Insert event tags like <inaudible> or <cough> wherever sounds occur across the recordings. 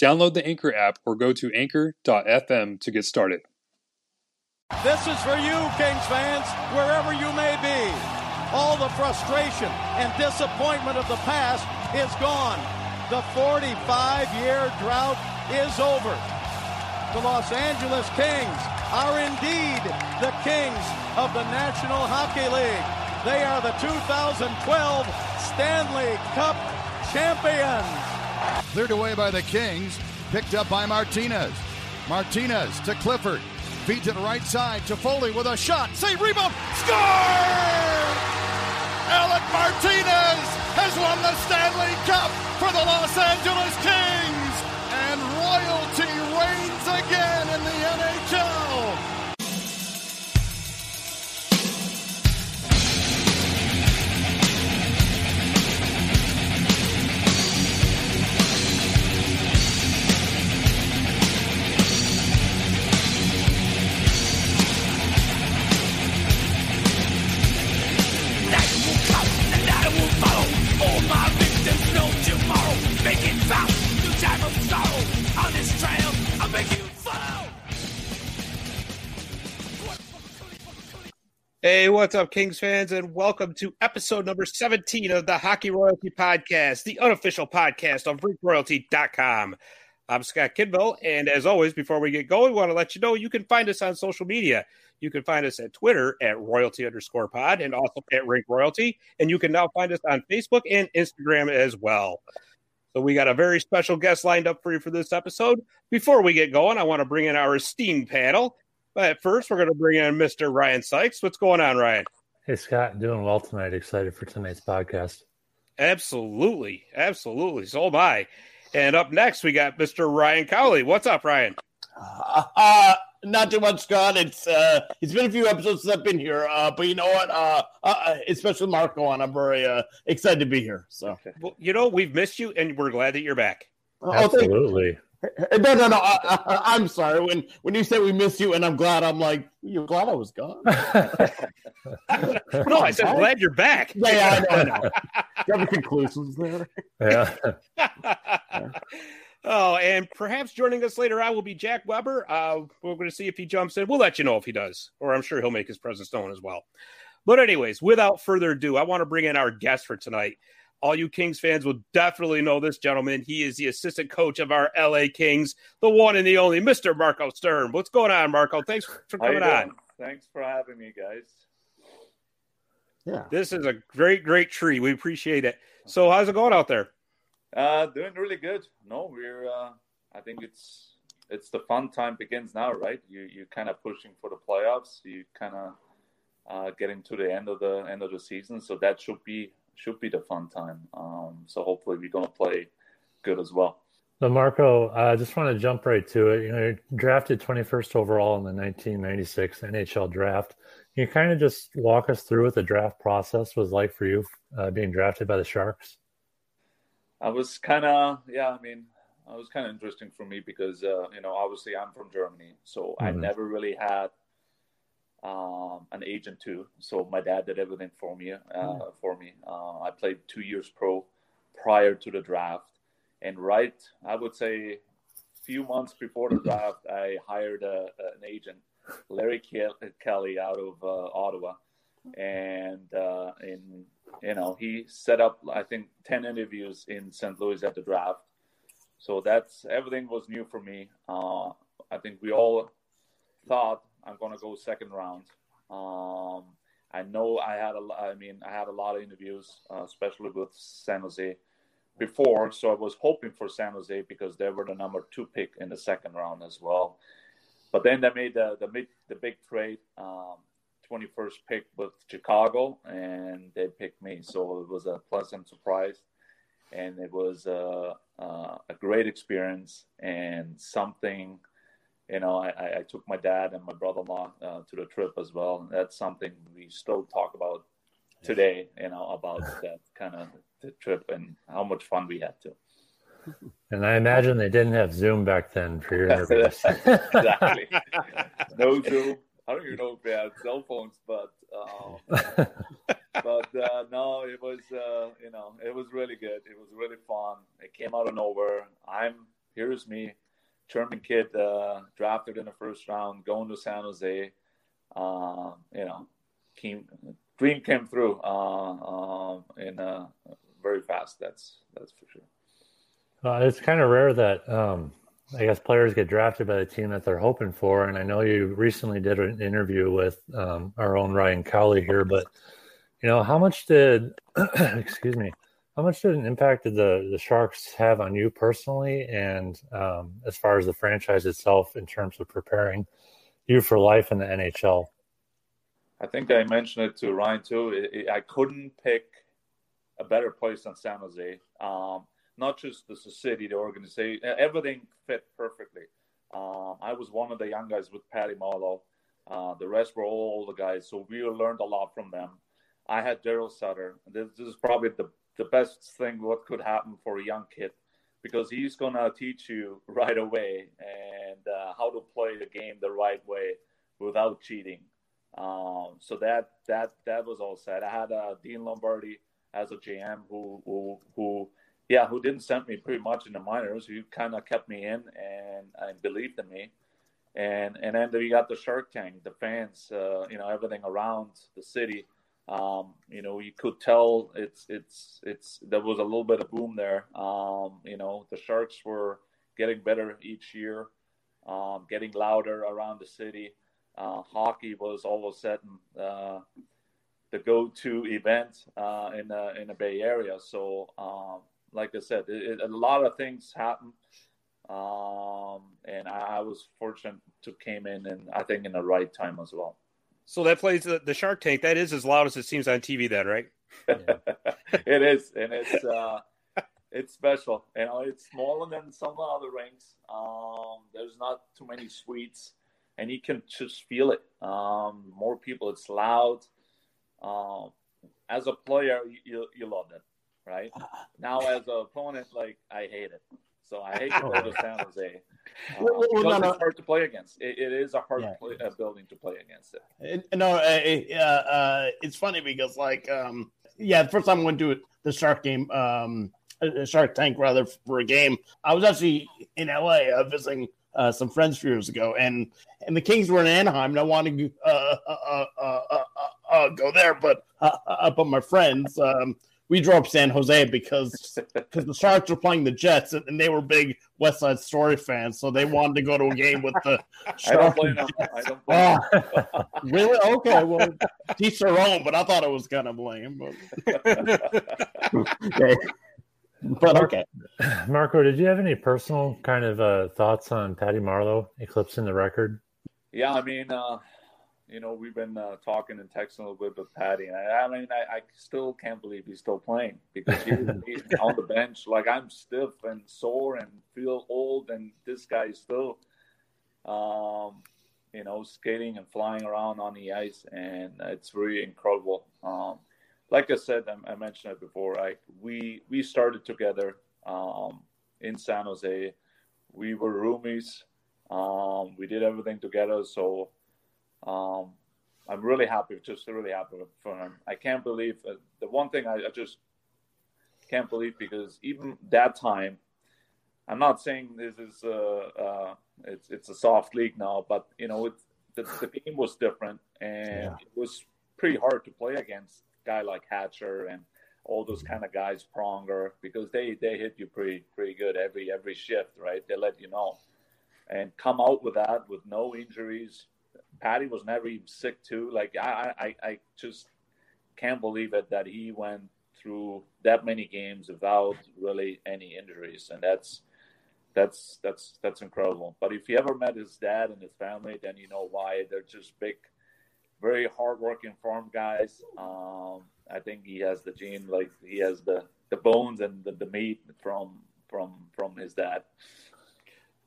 Download the Anchor app or go to anchor.fm to get started. This is for you, Kings fans, wherever you may be. All the frustration and disappointment of the past is gone. The 45 year drought is over. The Los Angeles Kings are indeed the Kings of the National Hockey League. They are the 2012 Stanley Cup champions. Cleared away by the Kings. Picked up by Martinez. Martinez to Clifford. Feed to the right side Toffoli with a shot. Save rebound. Score! Alec Martinez has won the Stanley Cup for the Los Angeles Kings. And royalty what's up, Kings fans, and welcome to episode number 17 of the Hockey Royalty Podcast, the unofficial podcast of RinkRoyalty.com. I'm Scott Kidville, and as always, before we get going, we want to let you know you can find us on social media. You can find us at Twitter at royalty underscore pod and also at Rink Royalty. And you can now find us on Facebook and Instagram as well. So we got a very special guest lined up for you for this episode. Before we get going, I want to bring in our esteemed panel. But first, we're going to bring in Mr. Ryan Sykes. What's going on, Ryan? Hey, Scott. Doing well tonight. Excited for tonight's podcast. Absolutely. Absolutely. So am I. And up next, we got Mr. Ryan Cowley. What's up, Ryan? Uh, uh, not too much, Scott. It's uh, it's been a few episodes since I've been here, uh, but you know what? Uh, uh, especially Marco, and I'm very uh, excited to be here. So, okay. well, you know, we've missed you, and we're glad that you're back. Absolutely. No, no, no. I, am sorry. When when you say we miss you, and I'm glad, I'm like, you're glad I was gone. <laughs> <laughs> no, I said glad you're back. Yeah, yeah I know. I know. <laughs> you have conclusions there. Yeah. yeah. Oh, and perhaps joining us later on will be Jack Weber. Uh, we're going to see if he jumps in. We'll let you know if he does, or I'm sure he'll make his presence known as well. But, anyways, without further ado, I want to bring in our guest for tonight. All you Kings fans will definitely know this gentleman. He is the assistant coach of our LA Kings, the one and the only Mr. Marco Sturm. What's going on, Marco? Thanks for coming on. Thanks for having me, guys. Yeah. This is a great, great tree. We appreciate it. So, how's it going out there? Uh, doing really good. No, we're. Uh, I think it's it's the fun time begins now, right? You you kind of pushing for the playoffs. You kind of uh, getting to the end of the end of the season, so that should be should be the fun time. Um, so hopefully we're gonna play good as well. So Marco, I uh, just want to jump right to it. You know, you're drafted 21st overall in the 1996 NHL draft. Can you kind of just walk us through what the draft process was like for you, uh, being drafted by the Sharks? I was kind of yeah. I mean, it was kind of interesting for me because uh, you know obviously I'm from Germany, so mm-hmm. I never really had um, an agent too. So my dad did everything for me. Uh. For me, uh, I played two years pro prior to the draft, and right, I would say, few months before the draft, I hired a, an agent, Larry Kelly, out of uh, Ottawa, and uh, in you know, he set up I think ten interviews in St. Louis at the draft, so that's everything was new for me. Uh, I think we all thought I'm going to go second round. Um, I know I had a, I mean, I had a lot of interviews, uh, especially with San Jose before. So I was hoping for San Jose because they were the number two pick in the second round as well. But then they made the the big the big trade, um, 21st pick with Chicago, and they picked me. So it was a pleasant surprise, and it was a, a, a great experience and something. You know, I, I took my dad and my brother-in-law uh, to the trip as well. And that's something we still talk about today. You know, about that kind of the trip and how much fun we had to. <laughs> And I imagine they didn't have Zoom back then for your <laughs> interviews. exactly. <laughs> No Zoom. I don't even know if they had cell phones, but um, but uh, no, it was uh, you know it was really good. It was really fun. It came out of nowhere. I'm here's me, German kid, uh, drafted in the first round, going to San Jose. Uh, you know, came, dream came through uh, um, in uh, very fast. That's that's for sure. Uh, it's kind of rare that um, I guess players get drafted by the team that they're hoping for. And I know you recently did an interview with um, our own Ryan Cowley here, but you know, how much did <clears throat> excuse me, how much did an impact did the the Sharks have on you personally, and um, as far as the franchise itself in terms of preparing you for life in the NHL? I think I mentioned it to Ryan too. It, it, I couldn't pick a better place than San Jose. Um, not just the city, the organization, everything fit perfectly. Uh, I was one of the young guys with Patty Marleau. Uh, the rest were all the guys, so we learned a lot from them. I had Daryl Sutter. This, this, is probably the, the best thing what could happen for a young kid because he's to teach you right away and uh, how to play the game the right way without cheating. Um, so that that that was all said. I had uh, Dean Lombardi as a GM who who who yeah, who didn't send me pretty much in the minors, who kind of kept me in and, and believed in me. And and then we got the Shark Tank, the fans, uh, you know, everything around the city. Um, you know, you could tell it's it's it's there was a little bit of boom there. Um, you know, the Sharks were getting better each year, um, getting louder around the city. Uh, hockey was all of a sudden uh, the go-to event uh, in the in the Bay Area. So um, like I said, it, it, a lot of things happened, um, and I, I, was fortunate to came in and I think in the right time as well. So that plays the, the Shark Tank. That is as loud as it seems on TV. Then, right? <laughs> it is, and it's uh, it's special. You know, it's smaller than some other rinks. Um, there's not too many suites, and you can just feel it. Um, more people. It's loud. Um, as a player, you, you love it right? Now as an opponent, like I hate it. So I hate to go to San Jose. Uh, well, well, no, no. it's hard to play against. it, it is a hard yeah. play, uh, building to play against it. it no, uh, uh, it's funny because like um, yeah, the first time I went to the Shark game, um, Shark Tank rather for a game, I was actually in LA uh, visiting uh, some friends a few years ago, and and the Kings were in Anaheim, and I wanted to uh, uh, uh, uh go there, but but my friends. Um, we drove up San Jose because because the Sharks were playing the Jets and they were big West Side Story fans, so they wanted to go to a game with the Sharks. <laughs> I don't blame them. I don't <laughs> blame oh, really? Okay, well, teach their own, but I thought it was kind of lame. But... okay. But okay. Marco, did you have any personal kind of uh, thoughts on Patty Marleau eclipsing the record? Yeah, I mean, uh, you know, we've been uh, talking and texting a little bit with Patty. And I, I mean, I, I, still can't believe he's still playing because <laughs> he's on the bench. Like I'm stiff and sore and feel old, and this guy is still, um, you know, skating and flying around on the ice, and it's really incredible. Um, like I said, I, I, mentioned it before. Like we we started together um, in San Jose. We were roomies. Um, we did everything together. So um, I'm really happy, just really happy for him. I can't believe uh, the one thing I, I, just can't believe because even that time, I'm not saying this is uh, uh, it's it's a soft league now, but you know it's, the, the game was different and yeah. it was pretty hard to play against a guy like Hatcher and all those kind of guys, Pronger, because they they hit you pretty pretty good every every shift, right? They let you know, and come out with that with no injuries. Patty was never even sick too. Like I I, I just can't believe it that he went through that many games without really any injuries, and that's that's that's that's incredible. But if you ever met his dad and his family, then you know why they're just big, very hardworking farm guys. Um, I think he has the gene, like he has the the bones and the, the meat from from from his dad.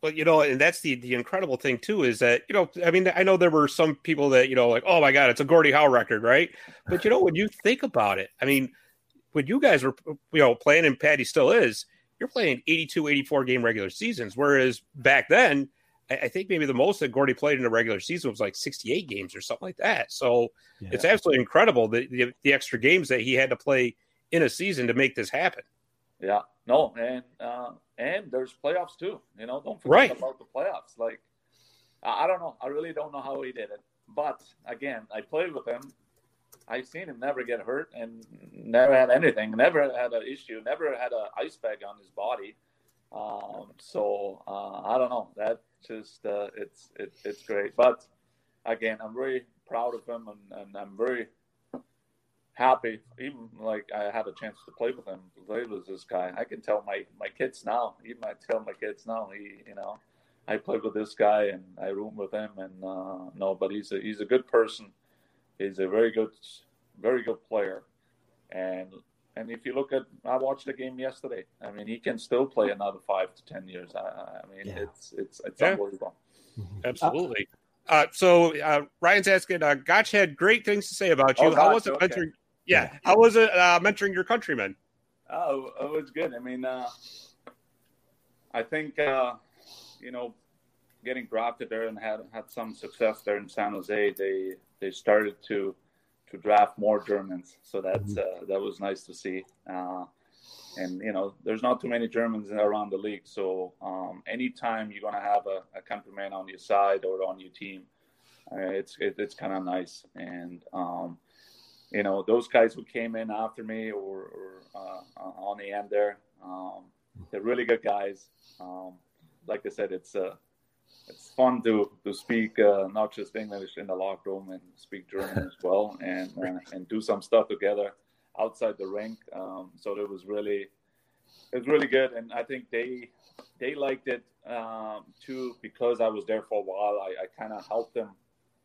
But you know, and that's the the incredible thing too is that you know, I mean, I know there were some people that you know, like, oh my god, it's a Gordie Howe record, right? But you know, when you think about it, I mean, when you guys were you know playing, and Patty still is, you're playing 82, 84 game regular seasons, whereas back then, I think maybe the most that Gordie played in a regular season was like 68 games or something like that. So yeah. it's absolutely incredible the, the, the extra games that he had to play in a season to make this happen. Yeah, no, and uh, and there's playoffs too. You know, don't forget right. about the playoffs. Like, I don't know. I really don't know how he did it. But again, I played with him. I've seen him never get hurt and never had anything. Never had an issue. Never had an ice bag on his body. Um, so uh, I don't know. That just uh, it's it, it's great. But again, I'm very proud of him, and, and I'm very happy. Even like I had a chance to play with him, play with this guy. I can tell my my kids now. Even I tell my kids now. He, you know, I played with this guy and I room with him, and uh, no, but he's a he's a good person. He's a very good, very good player, and and if you look at, I watched the game yesterday. I mean, he can still play another five to ten years. I, I mean, yeah. it's it's it's yeah. unbelievable. Mm-hmm. Absolutely. Uh, so uh, Ryan's asking, uh, Goc had great things to say about you. Oh, How was it okay. mentoring? Yeah. How was it uh, mentoring your countrymen? Oh, it was good. I mean, uh, I think uh, you know, getting drafted there and had had some success there in San Jose. They they started to to draft more Germans. So that's mm-hmm. uh, that was nice to see. Uh, and you know, there's not too many Germans around the league. So um, anytime you're gonna have a, a countryman on your side or on your team, uh, it's it, it's kind of nice. And um, you know, those guys who came in after me or, or uh, on the end there, um, they're really good guys. Um, like I said, it's uh, it's fun to to speak uh, not just English in the locker room and speak German as well, <laughs> and uh, and do some stuff together outside the rink. Um, so it was really it was really good, and I think they they liked it um, too because I was there for a while. I, I kind of helped them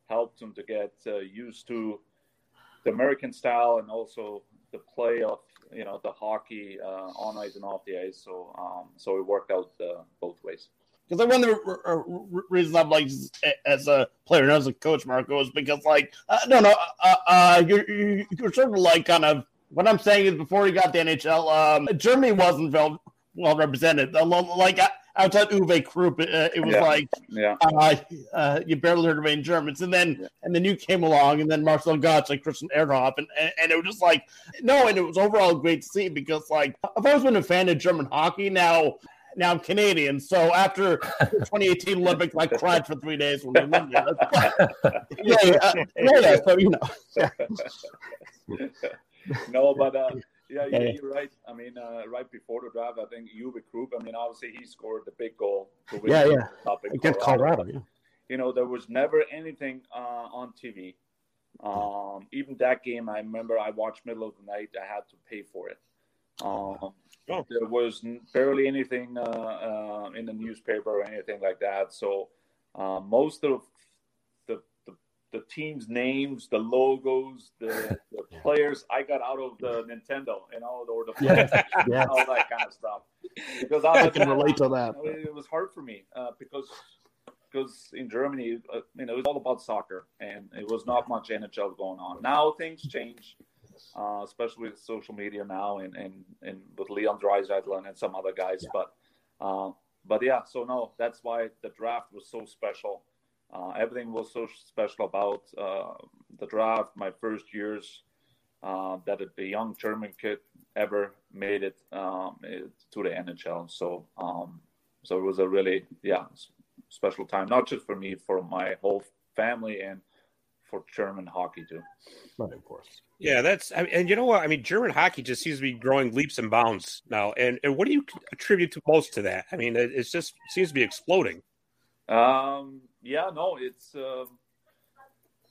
helped them to get uh, used to the American style and also the play of you know the hockey uh, on ice and off the ice. So um, so it worked out uh, both ways because one of the reasons I'm like as a player and as a coach, Marco, is because like uh, no, no, uh, uh, you're you're sort of like kind of what I'm saying is before you got the NHL, um, Germany wasn't well well represented. Like outside Uwe Krupp, it, uh, it was yeah. like yeah. Uh, uh, you barely heard of any Germans, and then yeah. and then you came along, and then Marcel Goc, like Christian Ehrhoff, and, and, and it was just like no, and it was overall great to see because like I've always been a fan of German hockey. Now now I'm Canadian. So after <laughs> the 2018 Olympics, I cried for three days when they won. <laughs> yeah, yeah, yeah, yeah. So you know. <laughs> Yeah. no, but uh, yeah, yeah, you're right. I mean, uh, right before the draft, I think Uwe Krupp. I mean, obviously he scored the big goal to win yeah, yeah. Cup against Colorado. Colorado. Yeah. You know, there was never anything uh, on TV. Um, even that game, I remember I watched middle of the night. I had to pay for it. Um, Oh. There was barely anything uh, uh, in the newspaper or anything like that. So uh, most of the, the, team's names, the logos, the, <laughs> the players, I got out of the Nintendo, you know, or the PlayStation, yeah. <laughs> all that kind of stuff. Because I, I can relate to that. You know, it was hard for me uh, because because in Germany, uh, you know, it was all about soccer, and it was not much NHL going on. Now things change uh, especially with social media now and, and, and with Leon Draisaitl and some other guys. Yeah. But uh, but yeah, so no, that's why the draft was so special. Uh, everything was so special about uh, the draft. My first years uh, that a young German kid ever made it um, to the NHL. So um, so it was a really yeah special time, not just for me, for my whole family and for German hockey too. Right, of course. Yeah, that's and you know what? I mean, German hockey just seems to be growing leaps and bounds now. And and what do you attribute to most to that? I mean, it it's just seems to be exploding. Um, yeah, no, it's uh,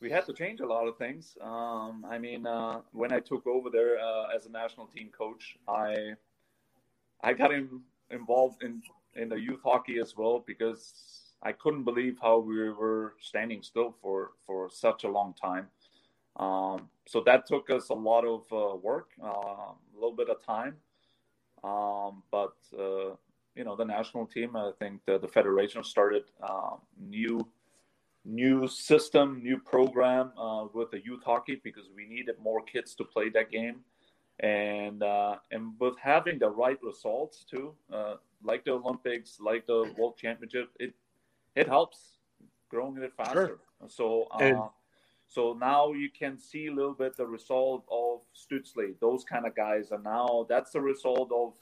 we had to change a lot of things. Um, I mean, uh, when I took over there uh, as a national team coach, I I got in, involved in in the youth hockey as well because I couldn't believe how we were standing still for for such a long time. Um, so that took us a lot of uh, work, uh, a little bit of time. Um, but uh, you know, the national team, I think the, the federation started um, new new system, new program uh, with the youth hockey because we needed more kids to play that game, and uh, and with having the right results too, uh, like the Olympics, like the World Championship, it it helps growing it faster. Sure. So, uh, and, so now you can see a little bit the result of Stutzle, those kind of guys, and now that's the result of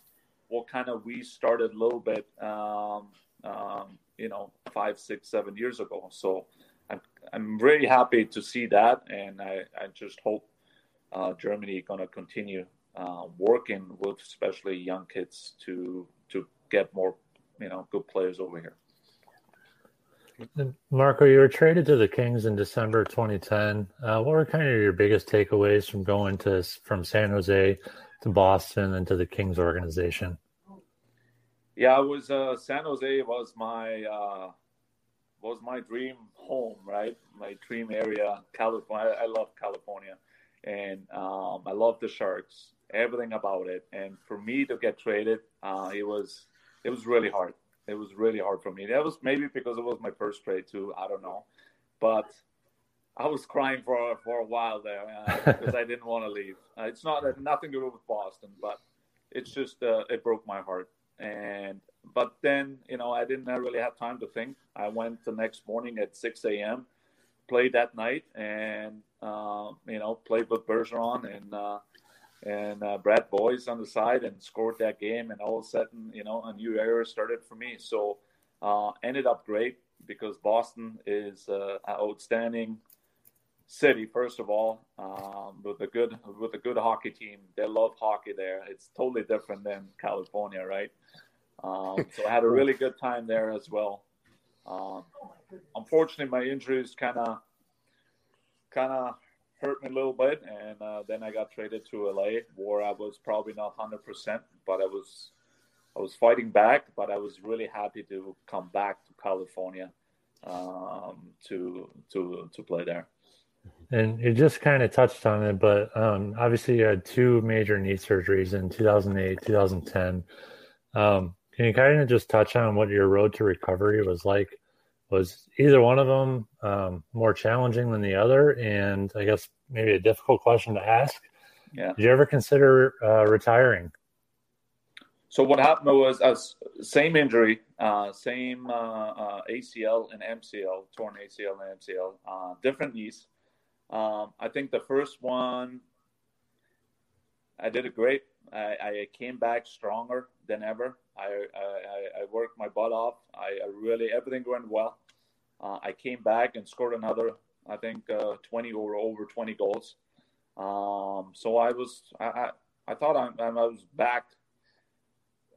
what kind of we started a little bit, um, um, you know, five, six, seven years ago. So, I'm I'm really happy to see that, and I I just hope uh, Germany gonna continue uh, working with especially young kids to to get more, you know, good players over here. Marco, you were traded to the Kings in December 2010. Uh, what were kind of your biggest takeaways from going to from San Jose to Boston and to the Kings organization? Yeah, it was uh, San Jose was my uh, was my dream home, right? My dream area, California. I, I love California, and um, I love the Sharks. Everything about it, and for me to get traded, uh, it was it was really hard it was really hard for me. That was maybe because it was my first trade too. I don't know, but I was crying for for a while there uh, <laughs> because I didn't want to leave. Uh, it's not nothing to do with Boston, but it's just uh, it broke my heart. And but then you know I didn't really have time to think. I went the next morning at six a.m. played that night, and uh, you know played with Bergeron and uh, and uh, Brad Boyes on the side and scored that game. And all of a sudden, you know, a new era started for me. So uh, ended up great because Boston is uh, an outstanding city. First of all, um, with a good with a good hockey team, they love hockey there. It's totally different than California, right? Um, <laughs> so I had a really good time there as well. Um, unfortunately, my injuries kind of kind of hurt me a little bit, and uh, then I got traded to LA, where I was probably not hundred percent, but I was I was fighting back. But I was really happy to come back to California um, to to to play there. And you just kind of touched on it, but um, obviously you had two major knee surgeries in 2008, 2010. Um, can you kind of just touch on what your road to recovery was like was either one of them um, more challenging than the other? And I guess maybe a difficult question to ask. Yeah. Did you ever consider uh, retiring? So what happened was uh, same injury, uh, same uh, uh, ACL and MCL, torn ACL and MCL, uh, different knees. Um, I think the first one, I did it great. I, I came back stronger than ever. I, I, I worked my butt off. I, I really everything went well. Uh, I came back and scored another, I think, uh, 20 or over 20 goals. Um, so I was, I, I, I thought I'm, I, was back,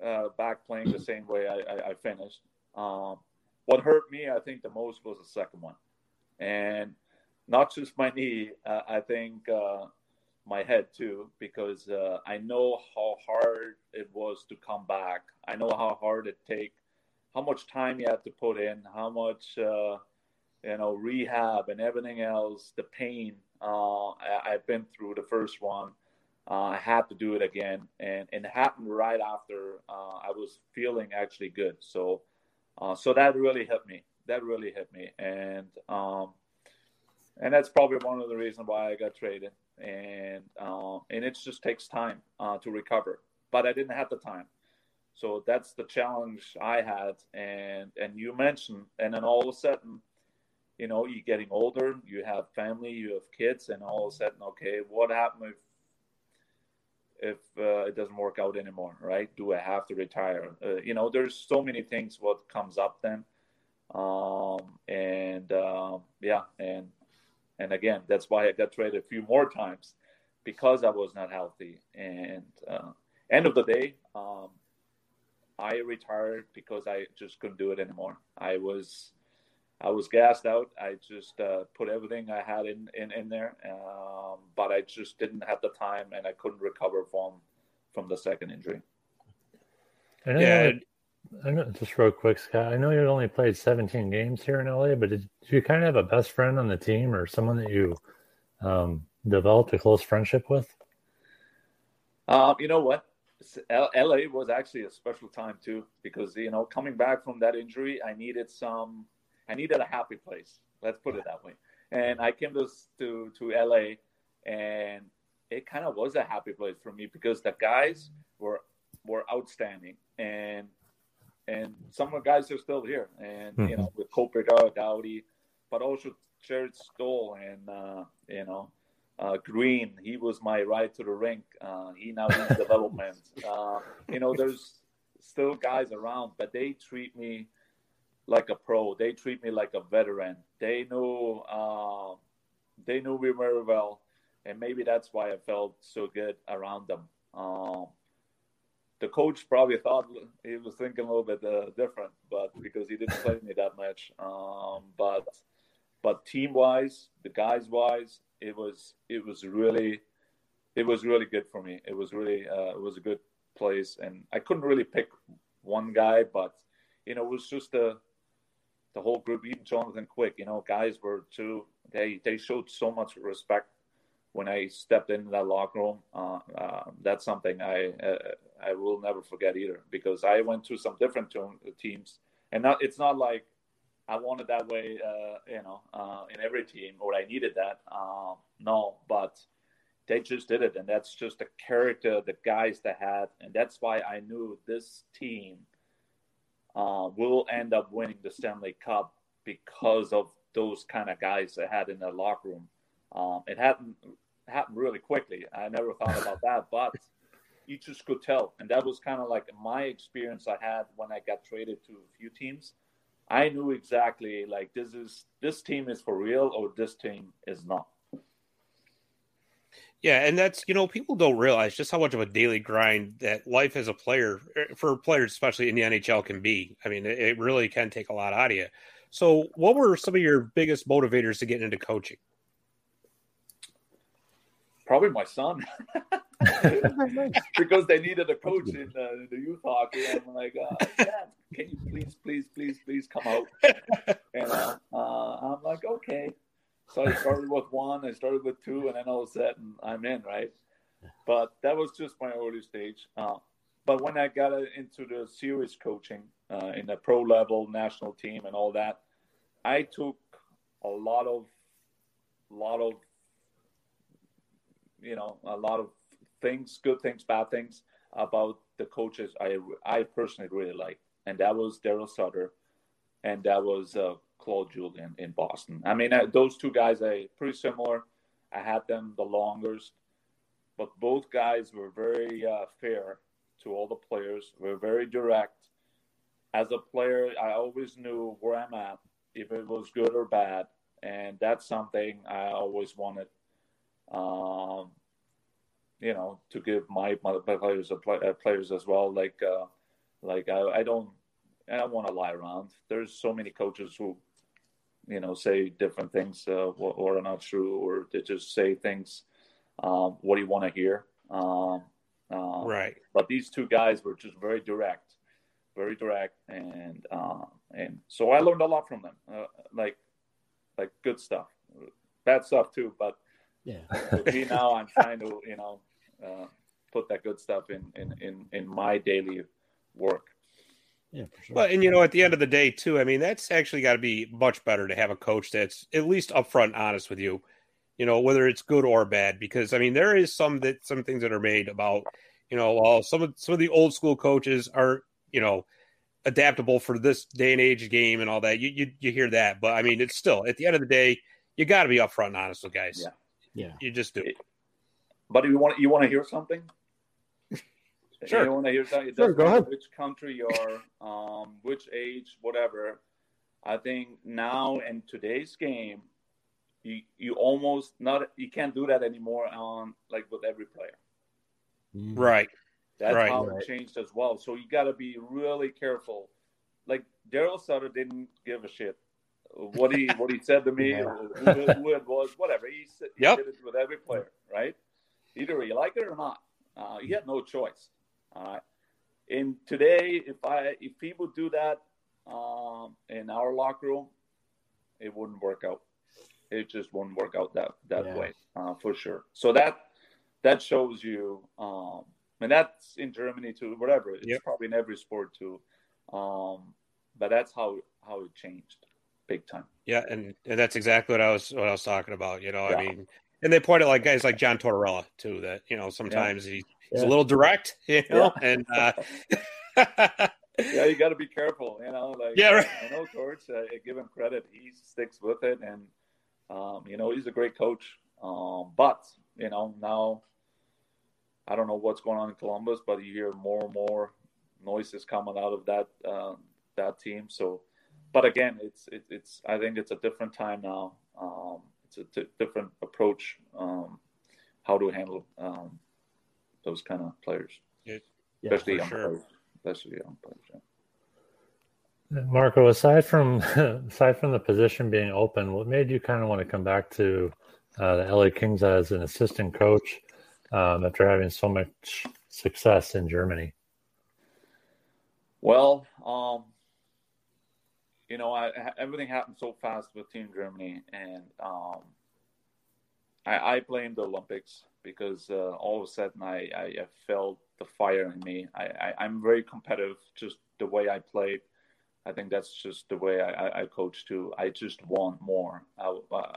uh, back playing the same way I, I, I finished. Um, what hurt me, I think, the most was the second one, and not just my knee. Uh, I think uh, my head too, because uh, I know how hard it was to come back. I know how hard it take how much time you have to put in, how much uh, you know rehab and everything else, the pain. Uh, I, have been through the first one. Uh, I had to do it again, and, and it happened right after I was feeling actually good. So, so that really helped me. That really helped me, and um, and that's probably one of the reasons why I got traded. And uh, and it just takes time to recover. But I didn't have the time. So that's the challenge I had. And and you mentioned, and then all of a sudden, you know, you're getting older, you have family, you have kids, and all of a sudden, okay, what happened if if uh, it doesn't work out anymore, right? Do I have to retire? Uh, you know, there's so many things what comes up then, um, and uh, yeah, and And again, that's why I got traded a few more times because I was not healthy. And uh, end of the day, um, I retired because I just couldn't do it anymore. I was I was gassed out. I just uh, put everything I had in in, in there, um, but I just didn't have the time, and I couldn't recover from from the second injury. yeah. I know, just real quick, Scott. I know you only played 17 games here in LA, but did, did you kind of have a best friend on the team or someone that you um, developed a close friendship with? Um, you know what? LA was actually a special time too because you know coming back from that injury, I needed some, I needed a happy place. Let's put it that way. And I came to to, to LA, and it kind of was a happy place for me because the guys were were outstanding, and and some of the guys are still here, and mm-hmm. you know with Kopitar, Doughty, but also Jarret Stoll and uh, you know uh, Green, he was my ride to the rink. Uh, he now in <laughs> development. Uh, you know, there's still guys around, but they treat me like a pro. They treat me like a veteran. They knew uh, they knew me very well, and maybe that's why I felt so good around them. Um, the coach probably thought he was thinking a little bit uh, different, but because he didn't play me that much. Um, but but team wise, the guys wise, it was it was really it was really good for me. It was really uh, it was a good place, and I couldn't really pick one guy, but you know it was just the the whole group. Even Jonathan Quick, you know, guys were too. They they showed so much respect when I stepped into that locker room. Uh, uh, that's something I uh, I will never forget either because I went to some different teams, and not it's not like I wanted that way, uh, you know, uh, in every team, or I needed that. Uh, no, but they just did it, and that's just the character the guys that had, and that's why I knew this team uh, will end up winning the Stanley Cup because of those kind of guys they had in the locker room. Um, it happened happened really quickly. I never thought about that, but you just could tell, and that was kind of like my experience I had when I got traded to a few teams I knew exactly like this is this team is for real or this team is not. Yeah, and that's you know people don't realize just how much of a daily grind that life as a player er, for players, especially in the NHL, can be. I mean, it really can take a lot out of you. So, what were some of your biggest motivators to get into coaching? Probably my son. <laughs> because they needed a coach in, uh, in the youth hockey. I'm like, uh, can you please, please, please, please come out? <laughs> And uh, uh, I'm like, okay. So I started with one, I started with two, and then all of a sudden I'm in, right? But that was just my early stage. Uh, but when I got into the serious coaching uh, in the pro level, national team, and all that, I took a lot of, lot of, you know, a lot of things, good things, bad things about the coaches I I personally really like, and that was Daryl Sutter, and that was uh, Claude Julien in Boston. I mean, uh, those two guys are pretty similar. I had them the longest, but both guys were very uh, fair to all the players. Were very direct. As a player, I always knew where I'm at, if it was good or bad, and that's something I always wanted. Um, you know, to give my, my players uh, players as well. Like, uh, like I, I don't, I don't want to lie around. There's so many coaches who, you know, say different things uh, or, or, are not true, or they just say things. Um, what do you want to hear? Um, uh, right. But these two guys were just very direct, very direct, and uh, and so I learned a lot from them. Uh, like, like good stuff, bad stuff too, but yeah. <laughs> me now, I'm trying to, you know, uh, put that good stuff in, in, in, in my daily work. Yeah, sure. Well, and you know, at the end of the day, too, I mean, that's actually got to be much better to have a coach that's at least upfront honest with you, you know, whether it's good or bad. Because I mean, there is some that some things that are made about, you know, well, some of some of the old school coaches are, you know, adaptable for this day and age game and all that. You you, you hear that, but I mean, it's still at the end of the day, you got to be upfront and honest with guys. Yeah, yeah, you just do. It, but if you want, you want to hear something? <laughs> Sure. You want to hear something? It sure, go ahead. Which country you are, um, which age, whatever. I think now in today's game, you you almost not you can't do that anymore on like with every player. Right. That's Right. how Right. it changed as well. So you got to be really careful. Like Daryl Sutter didn't give a shit what he what he said to me, Yeah. who, it- who it was, whatever. He, he Yep. did it with every player, right? Either you like it or not. Uh, you had no choice. All right. And today, if I if people do that um, in our locker room, it wouldn't work out. It just wouldn't work out that that Yeah. way uh, for sure. So that that shows you, um, and that's in Germany too. Whatever, it's Yep. probably in every sport too. Um, but that's how how it changed, big time. Yeah, and, and that's exactly what I was what I was talking about. You know, Yeah. I mean, and they pointed like guys like John Tortorella too. That you know sometimes he, he's Yeah. a little direct. <laughs> You know, and uh, <laughs> yeah, you got to be careful. You know, like Yeah, right. I know Torch. Uh, I give him credit; he sticks with it, and um, you know he's a great coach. Um, but you know now, I don't know what's going on in Columbus, but you hear more and more noises coming out of that uh, that team. So, but again, it's it, it's I think it's a different time now. Um, it's a t- different approach. Um, how to handle um, those kind of players, Yeah, especially young sure. players. Especially young players. Yeah. Marco, aside from <laughs> aside from the position being open, what made you kind of want to come back to uh, the LA Kings as an assistant coach um, after having so much success in Germany? Well, um, you know, I, everything happened so fast with Team Germany, and um, I, I blame the Olympics because uh, all of a sudden I, I, I felt the fire in me. I, I, I'm very competitive, just the way I played. I think that's just the way I, I, I coach too. I just want more, I, uh,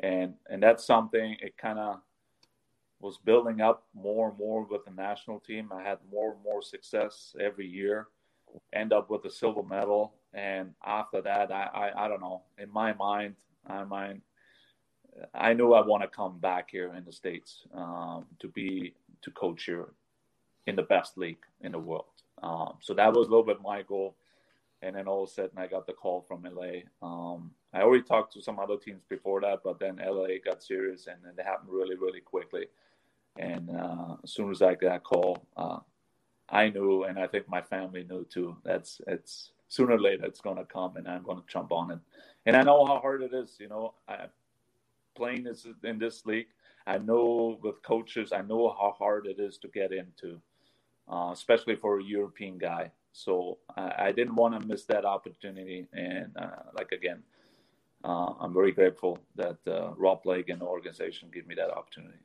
and and that's something. It kind of was building up more and more with the national team. I had more and more success every year. End up with a silver medal, and after that, I, I, I don't know. In my mind, I mind, I knew I want to come back here in the states um, to be to coach here in the best league in the world. Um, so that was a little bit my goal. And then all of a sudden, I got the call from LA. Um, I already talked to some other teams before that, but then LA got serious, and then it happened really, really quickly. And uh, as soon as I got that call, uh, I knew, and I think my family knew too. That's it's sooner or later it's going to come, and I'm going to jump on it. And I know how hard it is. You know, I, playing this in this league, I know with coaches, I know how hard it is to get into, uh, especially for a European guy. So I, I didn't want to miss that opportunity. And uh, like again, uh, I'm very grateful that uh, Rob Blake and the organization gave me that opportunity.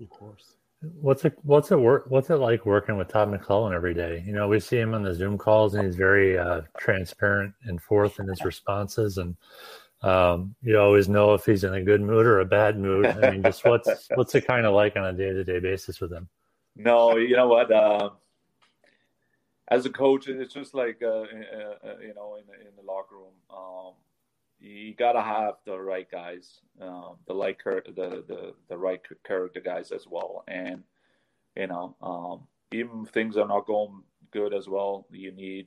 Of course. What's it what's it work what's it like working with Todd McLellan every day? You know, we see him on the Zoom calls and he's very uh, transparent and forth in his responses and um, you always know if he's in a good mood or a bad mood. I mean, just what's <laughs> what's it kind of like on a day to day basis with him? No, you know what? Uh, as a coach, it's just like uh, uh, uh, you know, in the, in the locker room, um, you gotta have the right guys, um, the like the, the the right character guys as well, and you know, um, even things are not going good as well, you need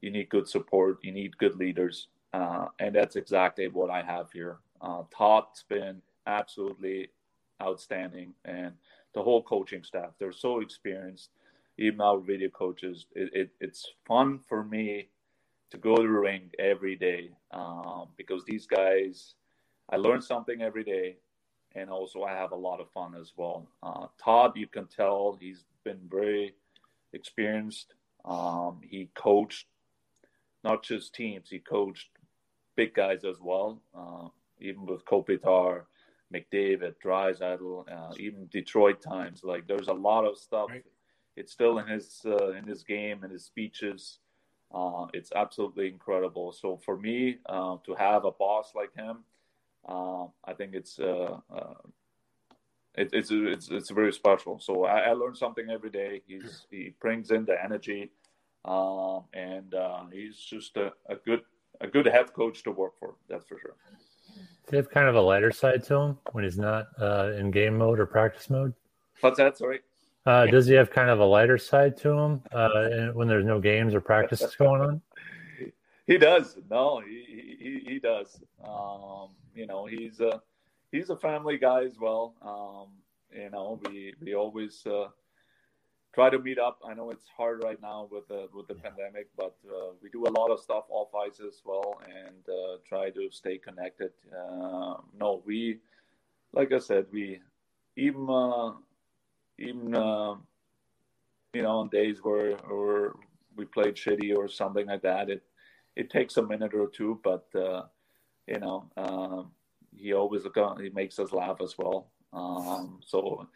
you need good support, you need good leaders, uh, and that's exactly what I have here. Uh, Todd's been absolutely outstanding, and the whole coaching staff. They're so experienced. Even our video coaches. It, it, it's fun for me to go to the ring every day um, because these guys, I learn something every day, and also I have a lot of fun as well. Uh, Todd, you can tell he's been very experienced. Um, he coached not just teams; he coached big guys as well. Uh, even with Kopitar, McDavid, Draisaitl, uh, even Detroit times. Like there's a lot of stuff. Right. It's still in his uh, in his game and his speeches. Uh, it's absolutely incredible. So for me uh, to have a boss like him, uh, I think it's uh, it, it's it's it's very special. So I, I learn something every day. He's he brings in the energy, um, and uh, he's just a, a good a good head coach to work for. That's for sure. Does he have kind of a lighter side to him when he's not uh, in game mode or practice mode? What's that? Sorry. Uh, does he have kind of a lighter side to him uh, when there's no games or practices going on? <laughs> He does. No, he he, he does. Um, you know, he's a he's a family guy as well. Um, you know, we we always uh, try to meet up. I know it's hard right now with the with the yeah. pandemic, but uh, we do a lot of stuff off ice as well, and uh, try to stay connected. Uh, no, we, like I said, we even uh, even uh, you know on days where where we played shitty or something like that, it it takes a minute or two, but uh, you know um, he always he makes us laugh as well. Um, so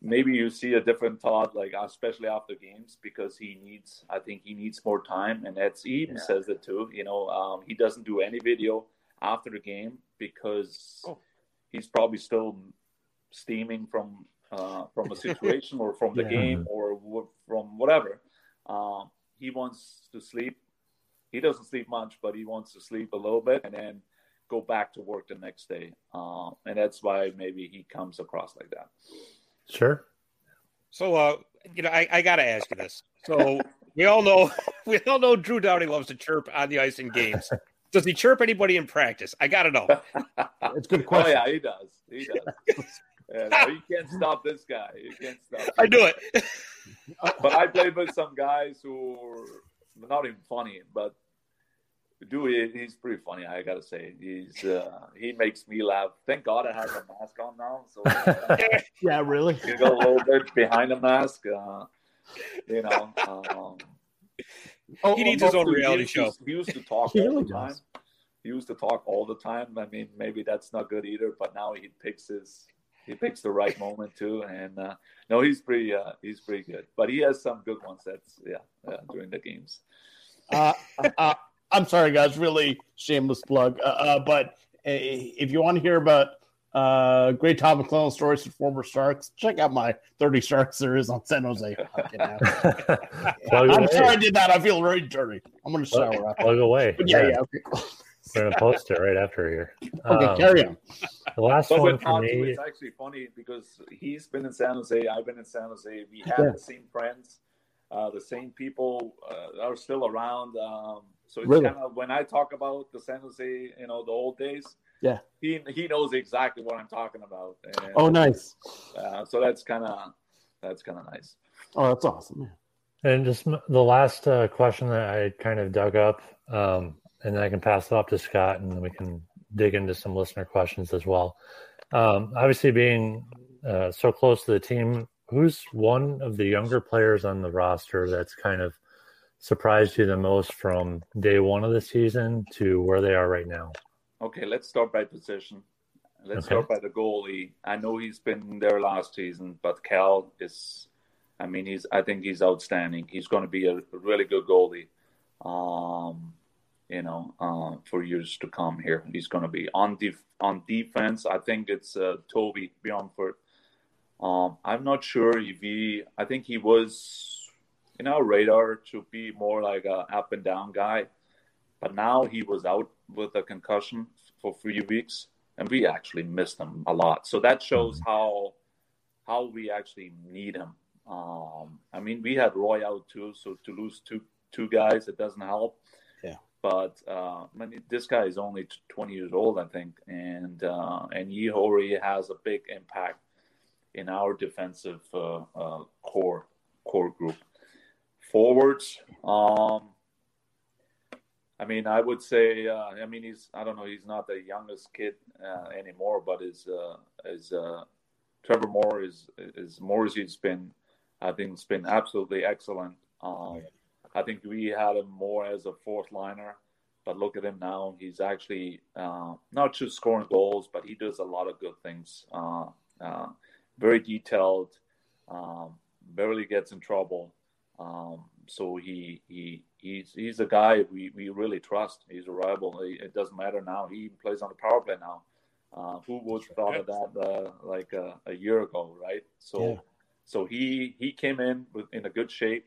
maybe you see a different thought, like especially after games, because he needs. I think he needs more time, and that's he even yeah. says it too. You know, um, he doesn't do any video after the game because oh. he's probably still steaming from uh, from a <laughs> situation or from the yeah. game or w- from whatever. Um, he wants to sleep. He doesn't sleep much, but he wants to sleep a little bit and then go back to work the next day. Uh, and that's why maybe he comes across like that. Sure. So, uh, you know, I, I got to ask you this. So we all know <laughs> we all know Drew Doughty loves to chirp on the ice in games. Does he chirp anybody in practice? I got to know. <laughs> It's a good question. Oh yeah, he does. He does. Yeah, you can't stop this guy. You can't stop. I do it. <laughs> but I played with some guys who are not even funny, but Dewey, he's pretty funny. I gotta say, he's uh, he makes me laugh. Thank God I have a mask on now, so uh, <laughs> yeah, really. You go a little bit behind the mask, uh, you know. Um, oh, he needs his own reality he show. He used to talk he all really the time. Does. He used to talk all the time. I mean, maybe that's not good either. But now he picks his he picks the right moment too. And uh, no, he's pretty uh, he's pretty good. But he has some good ones. That's yeah, uh, during the games. Uh, uh, I'm sorry, guys. Really shameless plug. Uh, uh, but uh, if you want to hear about uh, great Todd McLellan stories from former Sharks, check out my 30 Sharks series on San Jose. <laughs> I'm sorry I did that. I feel very dirty. I'm going to shower plug, Plug away. But yeah, yeah. yeah okay. We're going to post it right after here. Okay, um, carry on. The last but one for me. It's actually funny because he's been in San Jose. I've been in San Jose. We have yeah. the same friends. Uh, the same people uh, are still around. Um, so it's really? kind of when I talk about the San Jose, you know, the old days. Yeah, he he knows exactly what I'm talking about. And, oh, nice. Uh, so that's kind of that's kind of nice. Oh, that's awesome. And just the last uh, question that I kind of dug up, um, and then I can pass it off to Scott, and then we can dig into some listener questions as well. Um, obviously, being uh, so close to the team, who's one of the younger players on the roster that's kind of surprised you the most from day one of the season to where they are right now? Okay, let's start by position. Let's okay. start by the goalie. I know he's been there last season, but Cal is. I mean, he's. I think he's outstanding. He's going to be a really good goalie. Um, you know, uh, for years to come. Here, he's going to be on def- on defense. I think it's uh, Toby Bjornfot. Um, I'm not sure if he. I think he was in our radar to be more like a up and down guy. But now he was out with a concussion for three weeks, and we actually missed him a lot. So that shows mm-hmm. how how we actually need him. Um, I mean, we had Roy out too, so to lose two two guys, it doesn't help. Yeah. But uh, I mean, this guy is only 20 years old, I think, and uh, and Yehori has a big impact in our defensive uh, uh core core group forwards. Um, I mean, I would say, uh, I mean, he's, I don't know, he's not the youngest kid uh, anymore, but his, uh, his, uh, Trevor Moore is, is Morrissey's been, I think it's been absolutely excellent. Um, I think we had him more as a fourth liner, but look at him now. He's actually uh, not just scoring goals, but he does a lot of good things. Uh, uh, very detailed, um, barely gets in trouble. Um, so he he he's he's a guy we, we really trust. He's reliable. It doesn't matter now. He plays on the power play now. Uh, who would have thought of that uh, like uh, a year ago, right? So yeah. so he he came in with, in a good shape.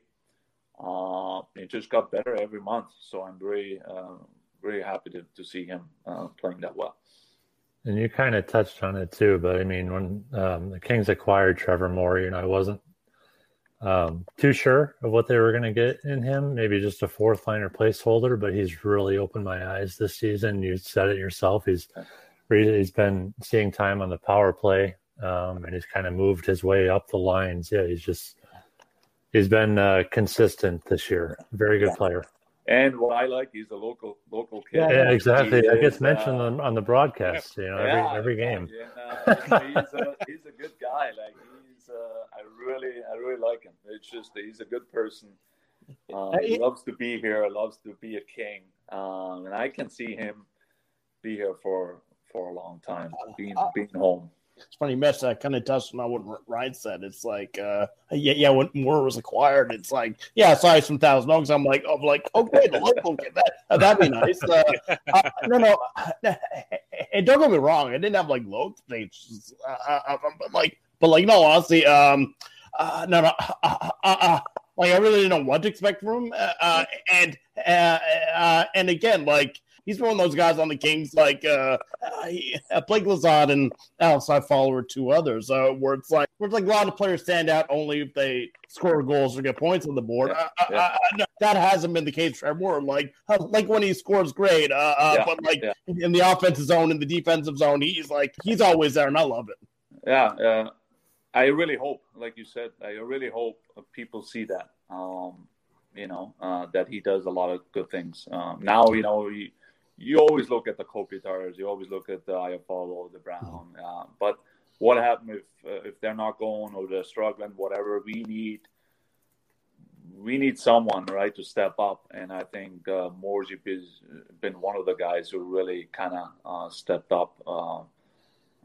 Uh, it just got better every month. So I'm very uh, very happy to, to see him uh, playing that well. And you kind of touched on it too, but I mean, when um, the Kings acquired Trevor Moore, you know, I wasn't um, too sure of what they were going to get in him. Maybe just a fourth liner placeholder, but he's really opened my eyes this season. You said it yourself. He's he's been seeing time on the power play, um, and he's kind of moved his way up the lines. Yeah, he's just he's been uh, consistent this year. Very good player. And what I like, he's a local local kid. Yeah, yeah exactly. I gets mentioned uh, on, on the broadcast. You know, every yeah, every game. And, uh, he's, a, he's a good guy. Like he's, uh, I really I really like him. It's just he's a good person. Um, he loves to be here. Loves to be a king. Um, and I can see him be here for for a long time, being uh, being home it's funny, Mitch. That kind of touched on what Ryan said. It's like, uh, yeah, yeah. When Moore was acquired, it's like, yeah, sorry, some thousand dollars. I'm like, I'm like, okay, the local get that. Uh, that'd be nice. Uh, uh, no, no, <laughs> and don't get me wrong. I didn't have like low things, uh, uh, uh, but like, but like, no, honestly, um, uh, no, no, uh, uh, like I really didn't know what to expect from him, and and again, like he's one of those guys on the Kings like uh, uh, Blake Lizotte and outside follower two others, uh, where it's like where it's like a lot of players stand out only if they score goals or get points on the board. Yeah, uh, uh, yeah. Uh, that hasn't been the case for Moore. Like like when he scores, great, yeah, but like in the offensive zone, in the defensive zone, he's like he's always there, and I love it. Yeah, yeah. I really hope, like you said, I really hope people see that. Um, you know uh, that he does a lot of good things. Um, now you know he, you always look at the Kopitars, you always look at the Iafallo, the Brown. Uh, but what happens if uh, if they're not going or they're struggling, whatever? We need we need someone right to step up, and I think uh, Morsey has been one of the guys who really kind of uh, stepped up. Uh,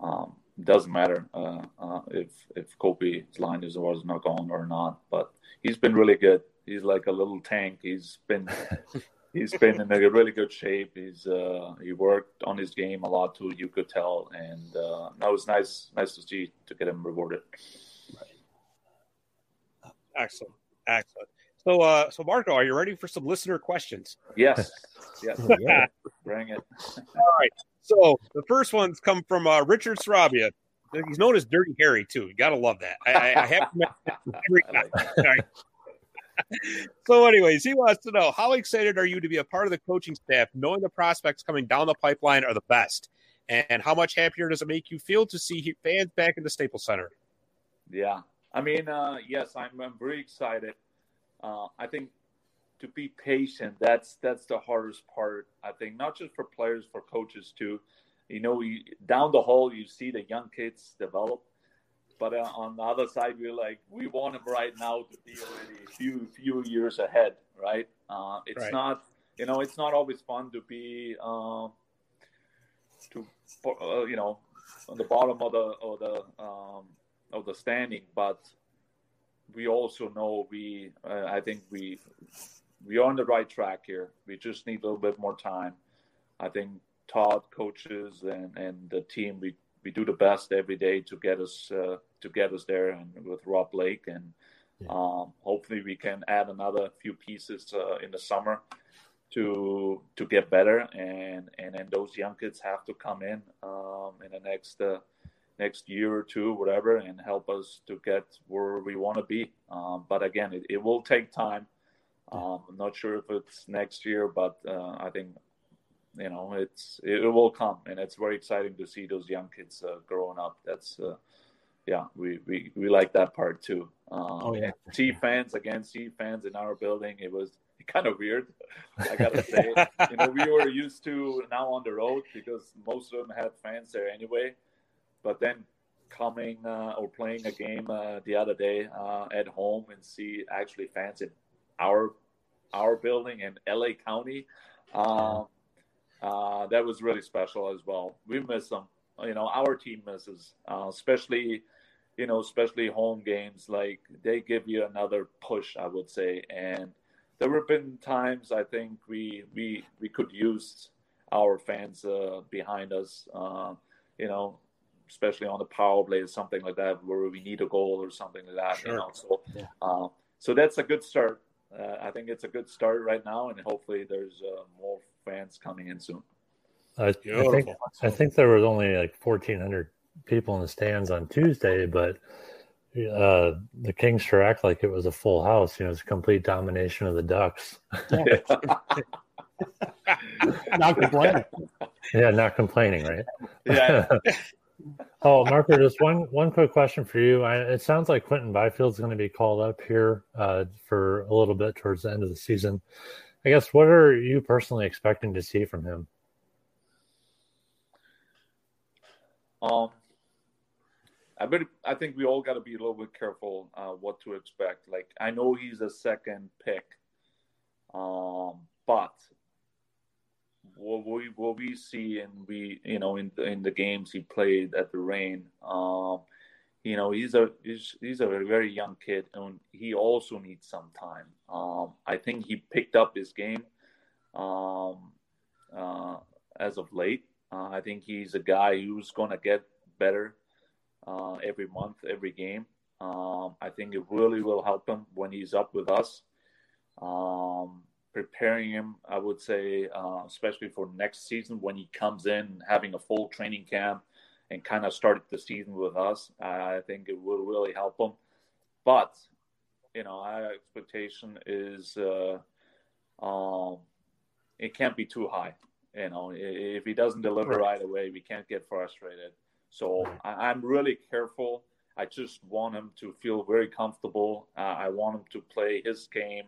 um, doesn't matter uh, uh, if if Kopi's line is was not going or not, but he's been really good. He's like a little tank. He's been <laughs> he's been in a really good shape. He's uh, he worked on his game a lot too. You could tell, and uh, that was nice. Nice to see to get him rewarded. Excellent, excellent. So, uh, so Marco, are you ready for some listener questions? Yes, <laughs> yes, bring it. <laughs> All right. So the first one's come from uh, Richard Sarabia. He's known as Dirty Harry too. You gotta love that. I, I, I have to <laughs> every time. All right so, anyways, he wants to know how excited are you to be a part of the coaching staff, knowing the prospects coming down the pipeline are the best, and how much happier does it make you feel to see fans back in the Staples Center? Yeah, I mean, uh, yes, I'm, I'm very excited. Uh, I think to be patient that's that's the hardest part. I think not just for players, for coaches too. You know, you, down the hall, you see the young kids develop but uh, on the other side, we're like, we want him right now to be already a few few years ahead, right? Uh, it's right. not, you know, it's not always fun to be, uh, to, uh, you know, on the bottom of the of the um, of the standing, but we also know we, uh, I think we we are on the right track here. We just need a little bit more time. I think Todd, coaches, and and the team, we we do the best every day to get us uh, to get us there, and with Rob Blake, and yeah. um, hopefully we can add another few pieces uh, in the summer to to get better, and and then those young kids have to come in um, in the next uh, next year or two, whatever, and help us to get where we want to be. Um, but again, it, it, will take time. Um, I'm not sure if it's next year, but uh, I think you know it's it, will come and it's very exciting to see those young kids uh, growing up. That's uh, yeah we, we we like that part too. Um, oh yeah. See fans again see fans in our building it was kind of weird i gotta say. <laughs> You know we were used to now on the road because most of them had fans there anyway but then coming uh, or playing a game uh, the other day uh, at home and see actually fans in our our building in la county um, uh, that was really special as well. We miss them. You know, our team misses, uh, especially, you know, especially home games. Like they give you another push, I would say. And there have been times I think we we we could use our fans uh, behind us. Uh, you know, especially on the power play or something like that, where we need a goal or something like that. Sure. You know, so yeah. Uh, so that's a good start. Uh, I think it's a good start right now, and hopefully there's more fans coming in soon. I, I, think I think there was only like fourteen hundred people in the stands on Tuesday, but uh, the Kings sure act like it was a full house. You know, it's a complete domination of the Ducks. <laughs> Not complaining. Yeah, not complaining, right? Yeah. <laughs> oh, Marco, just one one quick question for you. I, it sounds like Quinton Byfield's going to be called up here uh, for a little bit towards the end of the season. I guess what are you personally expecting to see from him? Um, I bet I think we all got to be a little bit careful uh, what to expect. Like I know he's a second pick, um, but what we what we see and we you know in in the games he played at the Reign, um, you know he's a he's, he's a very young kid and he also needs some time. Um, I think he picked up his game um, uh, as of late. Uh, I think he's a guy who's going to get better uh, every month, every game. Um, I think it really will help him when he's up with us. Um, preparing him, I would say, uh, especially for next season when he comes in, having a full training camp and kind of started the season with us. I think it will really help him. But, you know, our expectation is uh, um, it can't be too high. You know, if he doesn't deliver right, right away, we can't get frustrated. So I, am really careful. I just want him to feel very comfortable. Uh, I want him to play his game.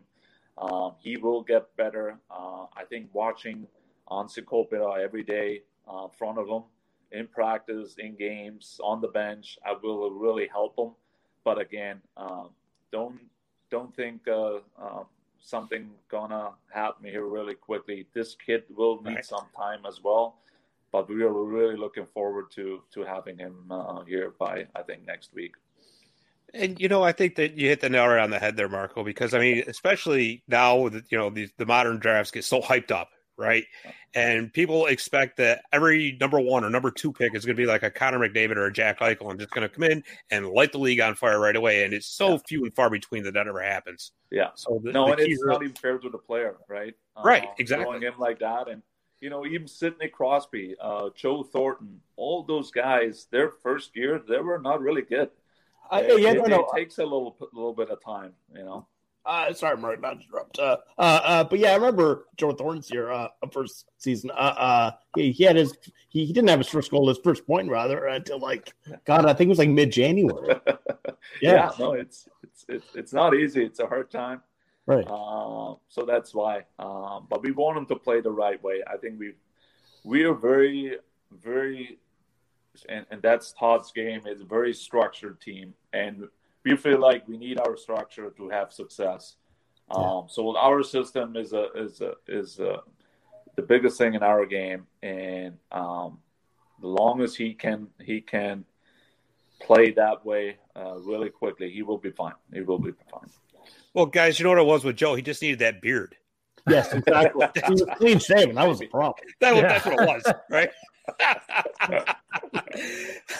Um, he will get better. Uh, I think watching Anze Kopitar every day uh, in front of him in practice, in games, on the bench, I will really help him. But again, um, don't don't think uh, uh, something gonna happen here really quickly. This kid will need right. some time as well but we are really looking forward to to having him uh, here by I think next week. And you know, I think that you hit the nail right on the head there, Marco. Because I mean, especially now, that you know, the, the modern drafts get so hyped up, right? And people expect that every number one or number two pick is going to be like a Connor McDavid or a Jack Eichel and just going to come in and light the league on fire right away. And it's so yeah. few and far between that that ever happens. Yeah. So the, no, the and it's not even fair to the player, right? Right. Uh, exactly. Going in like that and you know, even Sidney Crosby, uh, Joe Thornton, all those guys, their first year, they were not really good. Uh, yeah, it, no, no. it takes a little, little bit of time, you know. Uh, sorry, Mark, not to interrupt. Uh, uh, uh, but yeah, I remember Joe Thornton's here, uh, first season. Uh, uh, he, he had his, he, he didn't have his first goal, his first point rather, until like, God, I think it was like mid January. <laughs> yeah. yeah, no, it's, it's, it's, it's not easy. It's a hard time. Right. Uh, so that's why. Um, but we want them to play the right way. I think we we are very very and, and that's Todd's game It's a very structured team and we feel like we need our structure to have success. Um, so our system is a is a, is a, the biggest thing in our game, and um, the longest he can he can play that way uh, really quickly, he will be fine. He will be fine. Well, guys, you know what it was with Joe? He just needed that beard. Yes, exactly. <laughs> he was clean shaven. That was the problem. That was, yeah. That's what it was, right?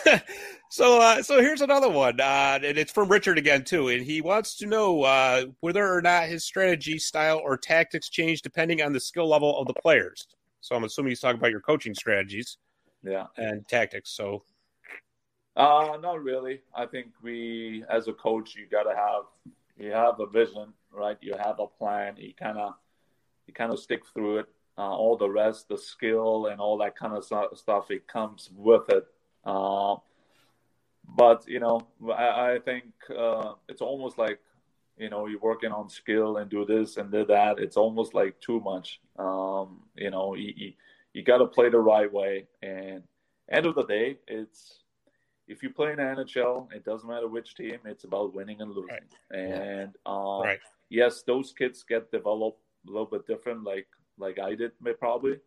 <laughs> <laughs> so, uh, so here's another one, uh, and it's from Richard again too, and he wants to know uh, whether or not his strategy, style, or tactics change depending on the skill level of the players. So, I'm assuming he's talking about your coaching strategies, yeah, and tactics. So, uh, not really. I think we, as a coach, you got to have you have a vision, right? You have a plan. You kind of you kind of stick through it. Uh, all the rest, the skill and all that kind of stuff, it comes with it. Uh, but you know, I, I think uh, it's almost like you know you're working on skill and do this and do that. It's almost like too much. Um, you know, you, you, you got to play the right way. And end of the day, it's if you play in NHL, it doesn't matter which team. It's about winning and losing. Right. And um, right. yes, those kids get developed a little bit different, like like I did maybe probably.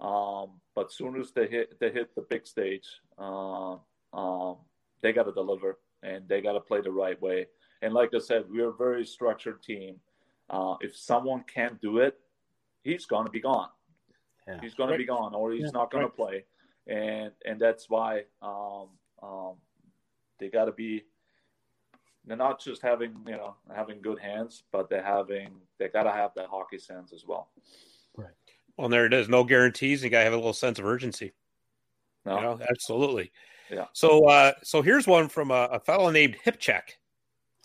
Um, but soon as they hit they hit the big stage, uh, um, they got to deliver and they got to play the right way. And like I said, we're a very structured team. Uh, if someone can't do it, he's going to be gone. Yeah. He's going right. to be gone, or he's yeah. not going right. to play. And and that's why um, um, they got to be. They're not just having you know having good hands, but they're having they got to have that hockey sense as well. Right. Well, there it is. No guarantees. You got to have a little sense of urgency. No, you know, absolutely. Yeah. So, uh, so here's one from a, a fellow named Hipcheck.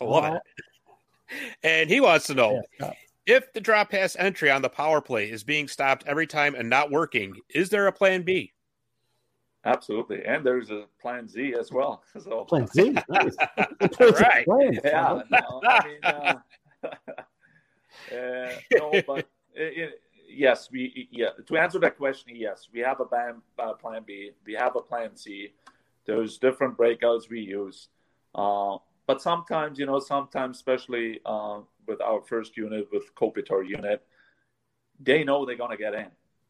I love it. <laughs> And he wants to know: yeah. If the drop pass entry on the power play is being stopped every time and not working, is there a plan B? Absolutely, and there's a plan Z as well. <laughs> So Plan Z. Nice. <laughs> Right. Plan. yeah, no, I mean, uh, uh, no, but it, it, yes, we yeah. To answer that question, yes, we have a plan, uh, plan B. We have a plan C. There's different breakouts we use, uh, but sometimes you know, sometimes especially uh, with our first unit with Kopitar unit, they know they're gonna get in.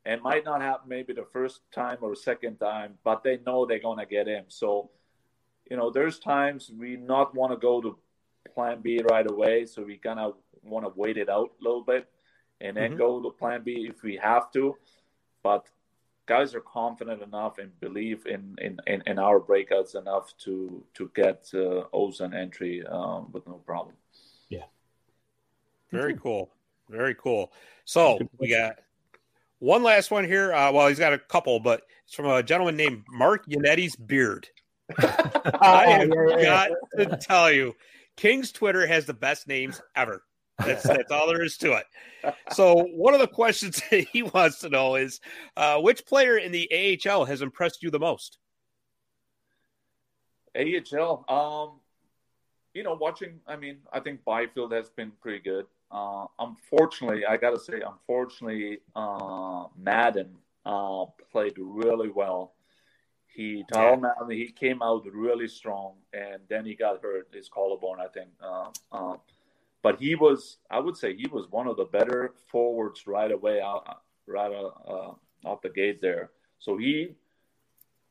And might not happen maybe the first time or second time, but they know they're gonna get in. So, you know, there's times we not want to go to plan B right away. So we kind of want to wait it out a little bit and then Mhm. go to plan B if we have to. But guys are confident enough and believe in, in, in, in our breakouts enough to to get uh, O-zone entry um, with no problem. Yeah. Very cool. Very cool. So we got one last one here. Uh, well, he's got a couple, but it's from a gentleman named Mark Yannetti's beard. <laughs> I Oh, have yeah, yeah, yeah. got to tell you, King's Twitter has the best names ever. That's that's all there is to it. So one of the questions <laughs> that he wants to know is, uh, which player in the AHL has impressed you the most? AHL, um, you know, watching. I mean, I think Byfield has been pretty good. Uh, unfortunately, I got to say, unfortunately, uh, Madden uh, played really well. He Tyler Madden, he came out really strong, and then he got hurt his collarbone, I think. Um, um, but he was, I would say, he was one of the better forwards right away, out, right uh, the gate there. So he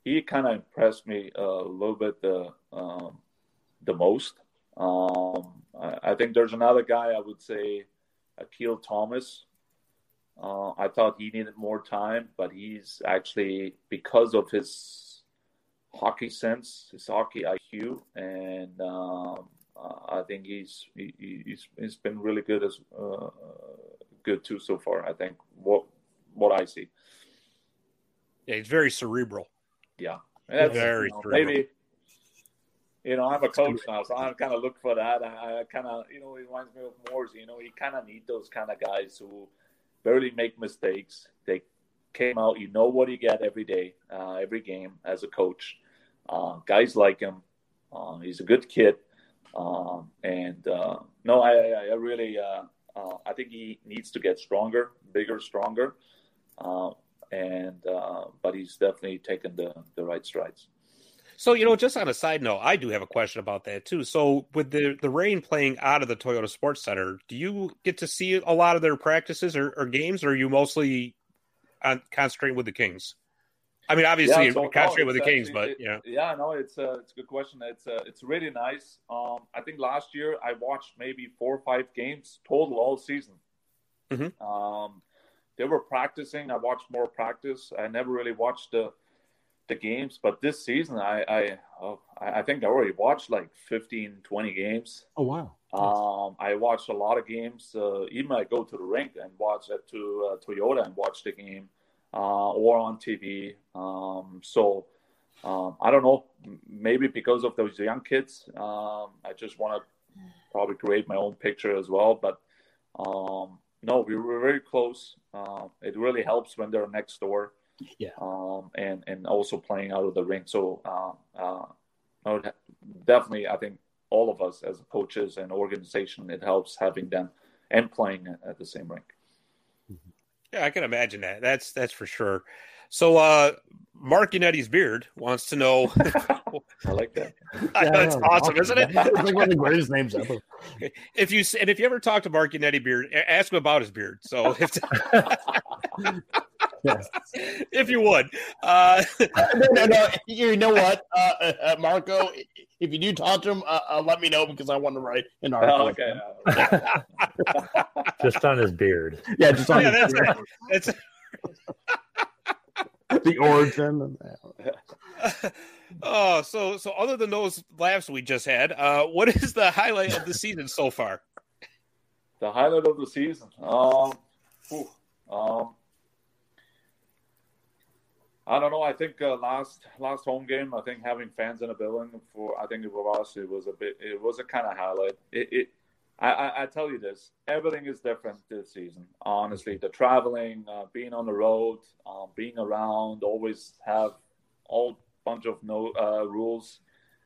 he kind of impressed me a little bit the um, the most. Um, I, I think there's another guy I would say, Akil Thomas. Uh, I thought he needed more time, but he's actually because of his hockey sense, his hockey IQ, and um, uh, I think he's he, he's he's been really good as uh, good too so far. I think what what I see. Yeah, he's very cerebral. Yeah, That's, Very you know, maybe. You know, I'm a coach now, so I kind of look for that. I, I kind of, you know, it reminds me of Morse. You know, you kind of need those kind of guys who barely make mistakes. They came out, you know what you get every day, uh, every game as a coach. Uh, guys like him. Uh, he's a good kid, um, and uh, no, I, I, really, uh, uh, I think he needs to get stronger, bigger, stronger. Uh, and uh, but he's definitely taken the the right strides. So, you know, just on a side note, I do have a question about that too. So, with the the Reign playing out of the Toyota Sports Center, do you get to see a lot of their practices or, or games, or are you mostly on, concentrating with the Kings? I mean, obviously, Yeah, so- you concentrate no, with the Kings, actually- but it- yeah, yeah, no, it's a it's a good question. It's uh, it's really nice. Um, I think last year I watched maybe four or five games total all season. Mhm. Um, they were practicing. I watched more practice. I never really watched the the games, but this season I I oh, I I think I already watched like 15, 20 games. Oh wow. Um, I watched a lot of games. Uh, even I go to the rink and watch it to uh, Toyota and watch the game, uh, or on TV. Um, so um, I don't know. Maybe because of those young kids, um, I just want to probably create my own picture as well. But um, no, we were very close. Uh, it really helps when they're next door. Yeah. Um, and and also playing out of the rink. So uh, uh, no, definitely, I think all of us as coaches and organization, it helps having them and playing at the same rink. Yeah, I can imagine that. That's that's for sure. So, uh, Mark Yannetti's beard wants to know. <laughs> <laughs> I like that. <laughs> that's awesome, isn't it? It's like one of the greatest names ever. if you and if you ever talk to Mark Yannetti beard, ask him about his beard. So if Yes. if you would, uh, no, no, no. You know what, uh, uh, Marco? If you do talk to him, uh, uh, let me know because I want to write an article. Oh, okay. <laughs> Just on his beard. Yeah, just on yeah, the, that's that's <laughs> the origin. And, <laughs> oh, so so other than those laughs we just had, uh, what is the highlight of the season so far? the highlight of the season. Um, whew, um, I don't know. I think uh, last last home game. I think having fans in the building for I think for us it was a bit. It was a kind of highlight. It, it I, I, I, tell you this: everything is different this season. Honestly, the traveling, uh, being on the road, uh, being around, always have all bunch of no uh, rules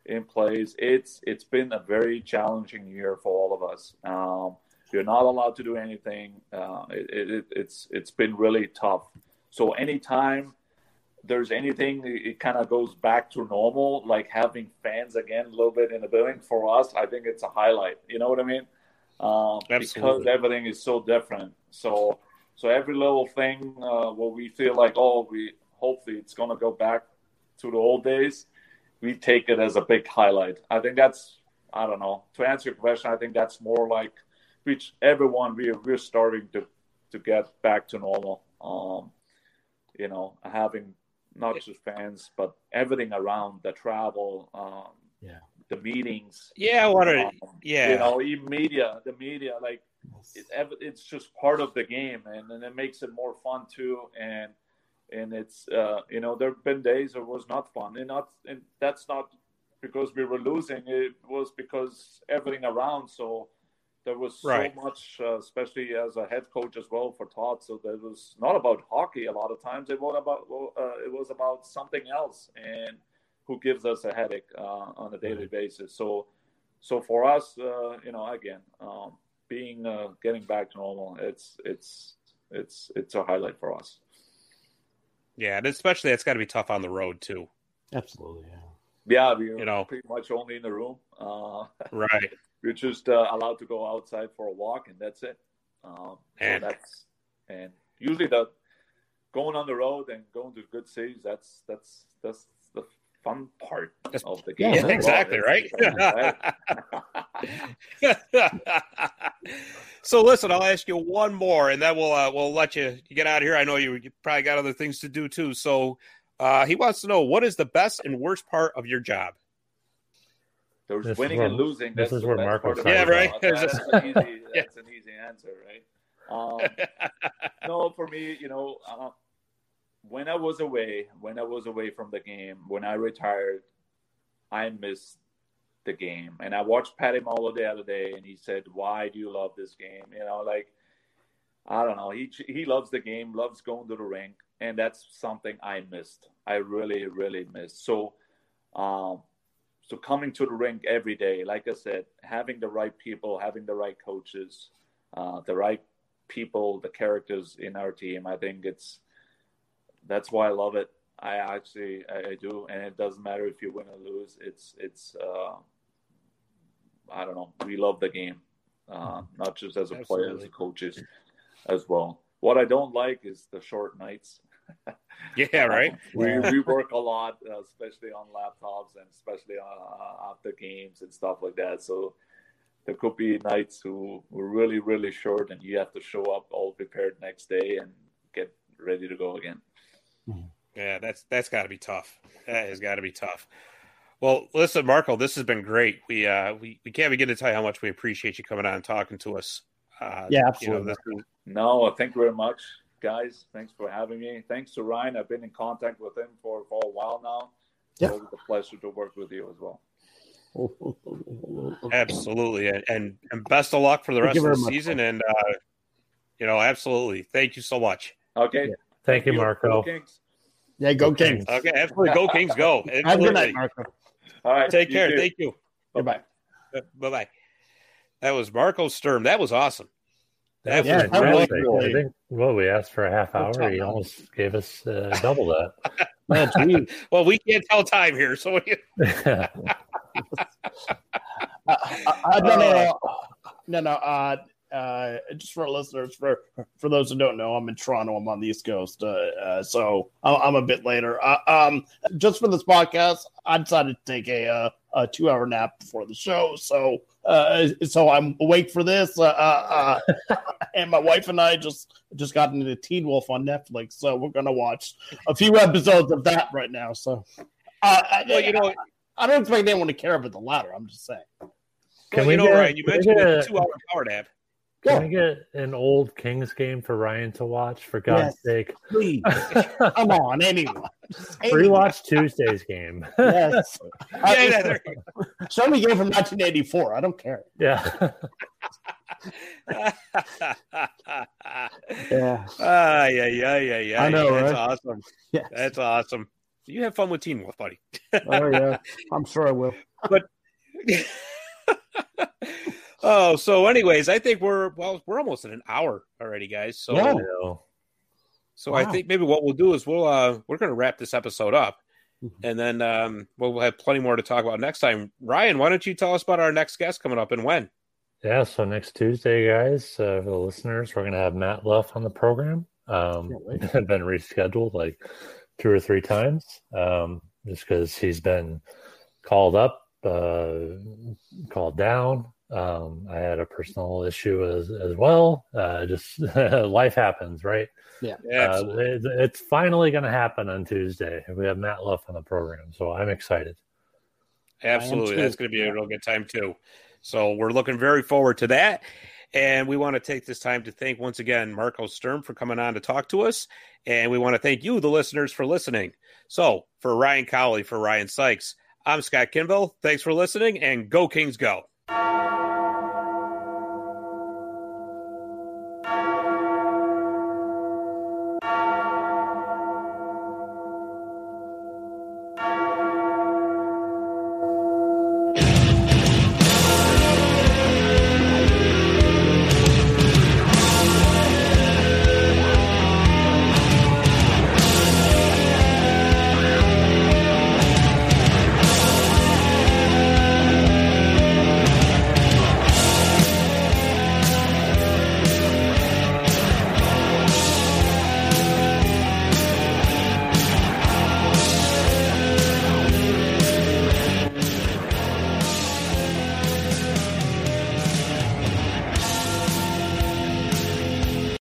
in place. It's it's been a very challenging year for all of us. Um, you're not allowed to do anything. Uh, it, it, it's it's been really tough. So anytime there's anything, it kind of goes back to normal, like having fans again a little bit in the building. For us, I think it's a highlight. You know what I mean? Um, because everything is so different. So so every little thing uh, where we feel like, oh, we hopefully it's gonna go back to the old days, we take it as a big highlight. I think that's I don't know. To answer your question, I think that's more like which everyone we we're starting to to get back to normal. Um, you know, having not just fans but everything around the travel, um, yeah, the meetings. Yeah, what are um, yeah, you know, even media, the media, like it, it's just part of the game, and, and it makes it more fun too. And and it's uh, you know there have been days it was not fun, and not and that's not because we were losing. It was because everything around. So there was so right. much, uh, especially as a head coach as well for Todd. So there was not about hockey. A lot of times it was about uh, it was about something else, and who gives us a headache uh, on a daily basis. So so for us, uh, you know, again, um, being uh, getting back to normal, it's it's it's it's a highlight for us. Yeah, and especially it's got to be tough on the road too. Absolutely, yeah. Yeah, we're you know pretty much only in the room. Uh, <laughs> right. We're just uh, allowed to go outside for a walk, and that's it. Um, and so that's and usually the going on the road and going to good cities. That's that's that's the fun part that's, of the game. Yeah, exactly right. <laughs> so listen, I'll ask you one more, and then we'll uh, we'll let you get out of here. I know you, you probably got other things to do too. So uh, he wants to know what is the best and worst part of your job. There's this winning where, and losing. This is where Marco. Yeah, right. That's, an <laughs> easy, that's an easy answer, right? Um, <laughs> no, for me, you know, uh, when I was away, when I was away from the game, when I retired, I missed the game. And I watched Patty Marleau the other day, and he said, "Why do you love this game?" You know, like I don't know. He he loves the game, loves going to the rink, and that's something I missed. I really, really missed. So, um, so coming to the rink every day, like I said, having the right people, having the right coaches, uh, the right people, the characters in our team, I think it's that's why I love it. I actually I, do, and it doesn't matter if you win or lose. It's it's uh, I don't know. We love the game, uh, not just as a Absolutely. player, as a coaches as well. What I don't like is the short nights. Yeah, <laughs> right. we, we work a lot, uh, especially on laptops and especially uh, after games and stuff like that. So there could be nights who were really, really short, and you have to show up all prepared next day and get ready to go again. Mm-hmm. Yeah, that's that's got to be tough. That has got to be tough. Well, listen, Marco, this has been great. We uh we, we can't begin to tell you how much we appreciate you coming on and talking to us. Uh, yeah, absolutely. You know, no, thank you very much, guys. Thanks for having me. Thanks to Ryan. I've been in contact with him for, for a while now. Yeah. So it was a pleasure to work with you as well. <laughs> absolutely, and and best of luck for the rest of the season. And uh, you know, absolutely, thank you so much. Okay, yeah. thank, thank, you, Marco. Yeah, go Kings. Okay, absolutely, go Kings, go. <laughs> Have a good night, Marco. All right, take care. Too. Thank you. Goodbye. Bye bye. That was Marco Sturm. That was awesome. That yeah, was really cool. I think, well, we asked for a half hour. He almost gave us uh, double that. <laughs> well, we can't tell time here, so. We... <laughs> uh, uh, no, no, no, no, no. Uh, uh, just for listeners, for for those who don't know, I'm in Toronto. I'm on the East Coast, uh, uh, so I'm, a bit later. Uh, um, just for this podcast, I decided to take a, uh, a two hour nap before the show, so uh, so I'm awake for this. Uh, uh, and my wife and I just just got into Teen Wolf on Netflix, so we're gonna watch a few episodes of that right now. So, well, you know, I, I don't expect anyone to care about the latter. I'm just saying. Can well, we you know, Ryan, you mentioned a two hour power nap. Can I get an old Kings game for Ryan to watch? For God's yes, sake, please <laughs> come on, anyone. Rewatch Tuesday's game. <laughs> yes, <laughs> yeah, yeah, show me game from 1984. I don't care. Yeah. yeah. Ah, yeah, yeah, yeah, yeah. I know, That's right? awesome. Yes. That's awesome. You have fun with Teen Wolf, buddy. oh yeah, I'm sure I will. But oh, so anyways, I think we're well, we're almost at an hour already, guys. So Yeah. so I think maybe what we'll do is we'll uh we're gonna wrap this episode up. Mhm. And then um, we'll have plenty more to talk about next time. Ryan, why don't you tell us about our next guest coming up and when? Yeah, so next Tuesday, guys, uh, for the listeners, we're going to have Matt Luff on the program. Um, Can't <laughs> been rescheduled like two or three times, um, just because he's been called up, uh, called down. Um, I had a personal issue as as well. Uh, just <laughs> life happens, right? Yeah. Uh, it, it's finally going to happen on Tuesday. We have Matt Luff on the program, so I'm excited. Absolutely. too. That's going to be a real good time, too. So we're looking very forward to that. And we want to take this time to thank once again Marco Sturm for coming on to talk to us. And we want to thank you, the listeners, for listening. So for Ryan Cowley, for Ryan Sykes, I'm Scott Kinville. Thanks for listening and go Kings go.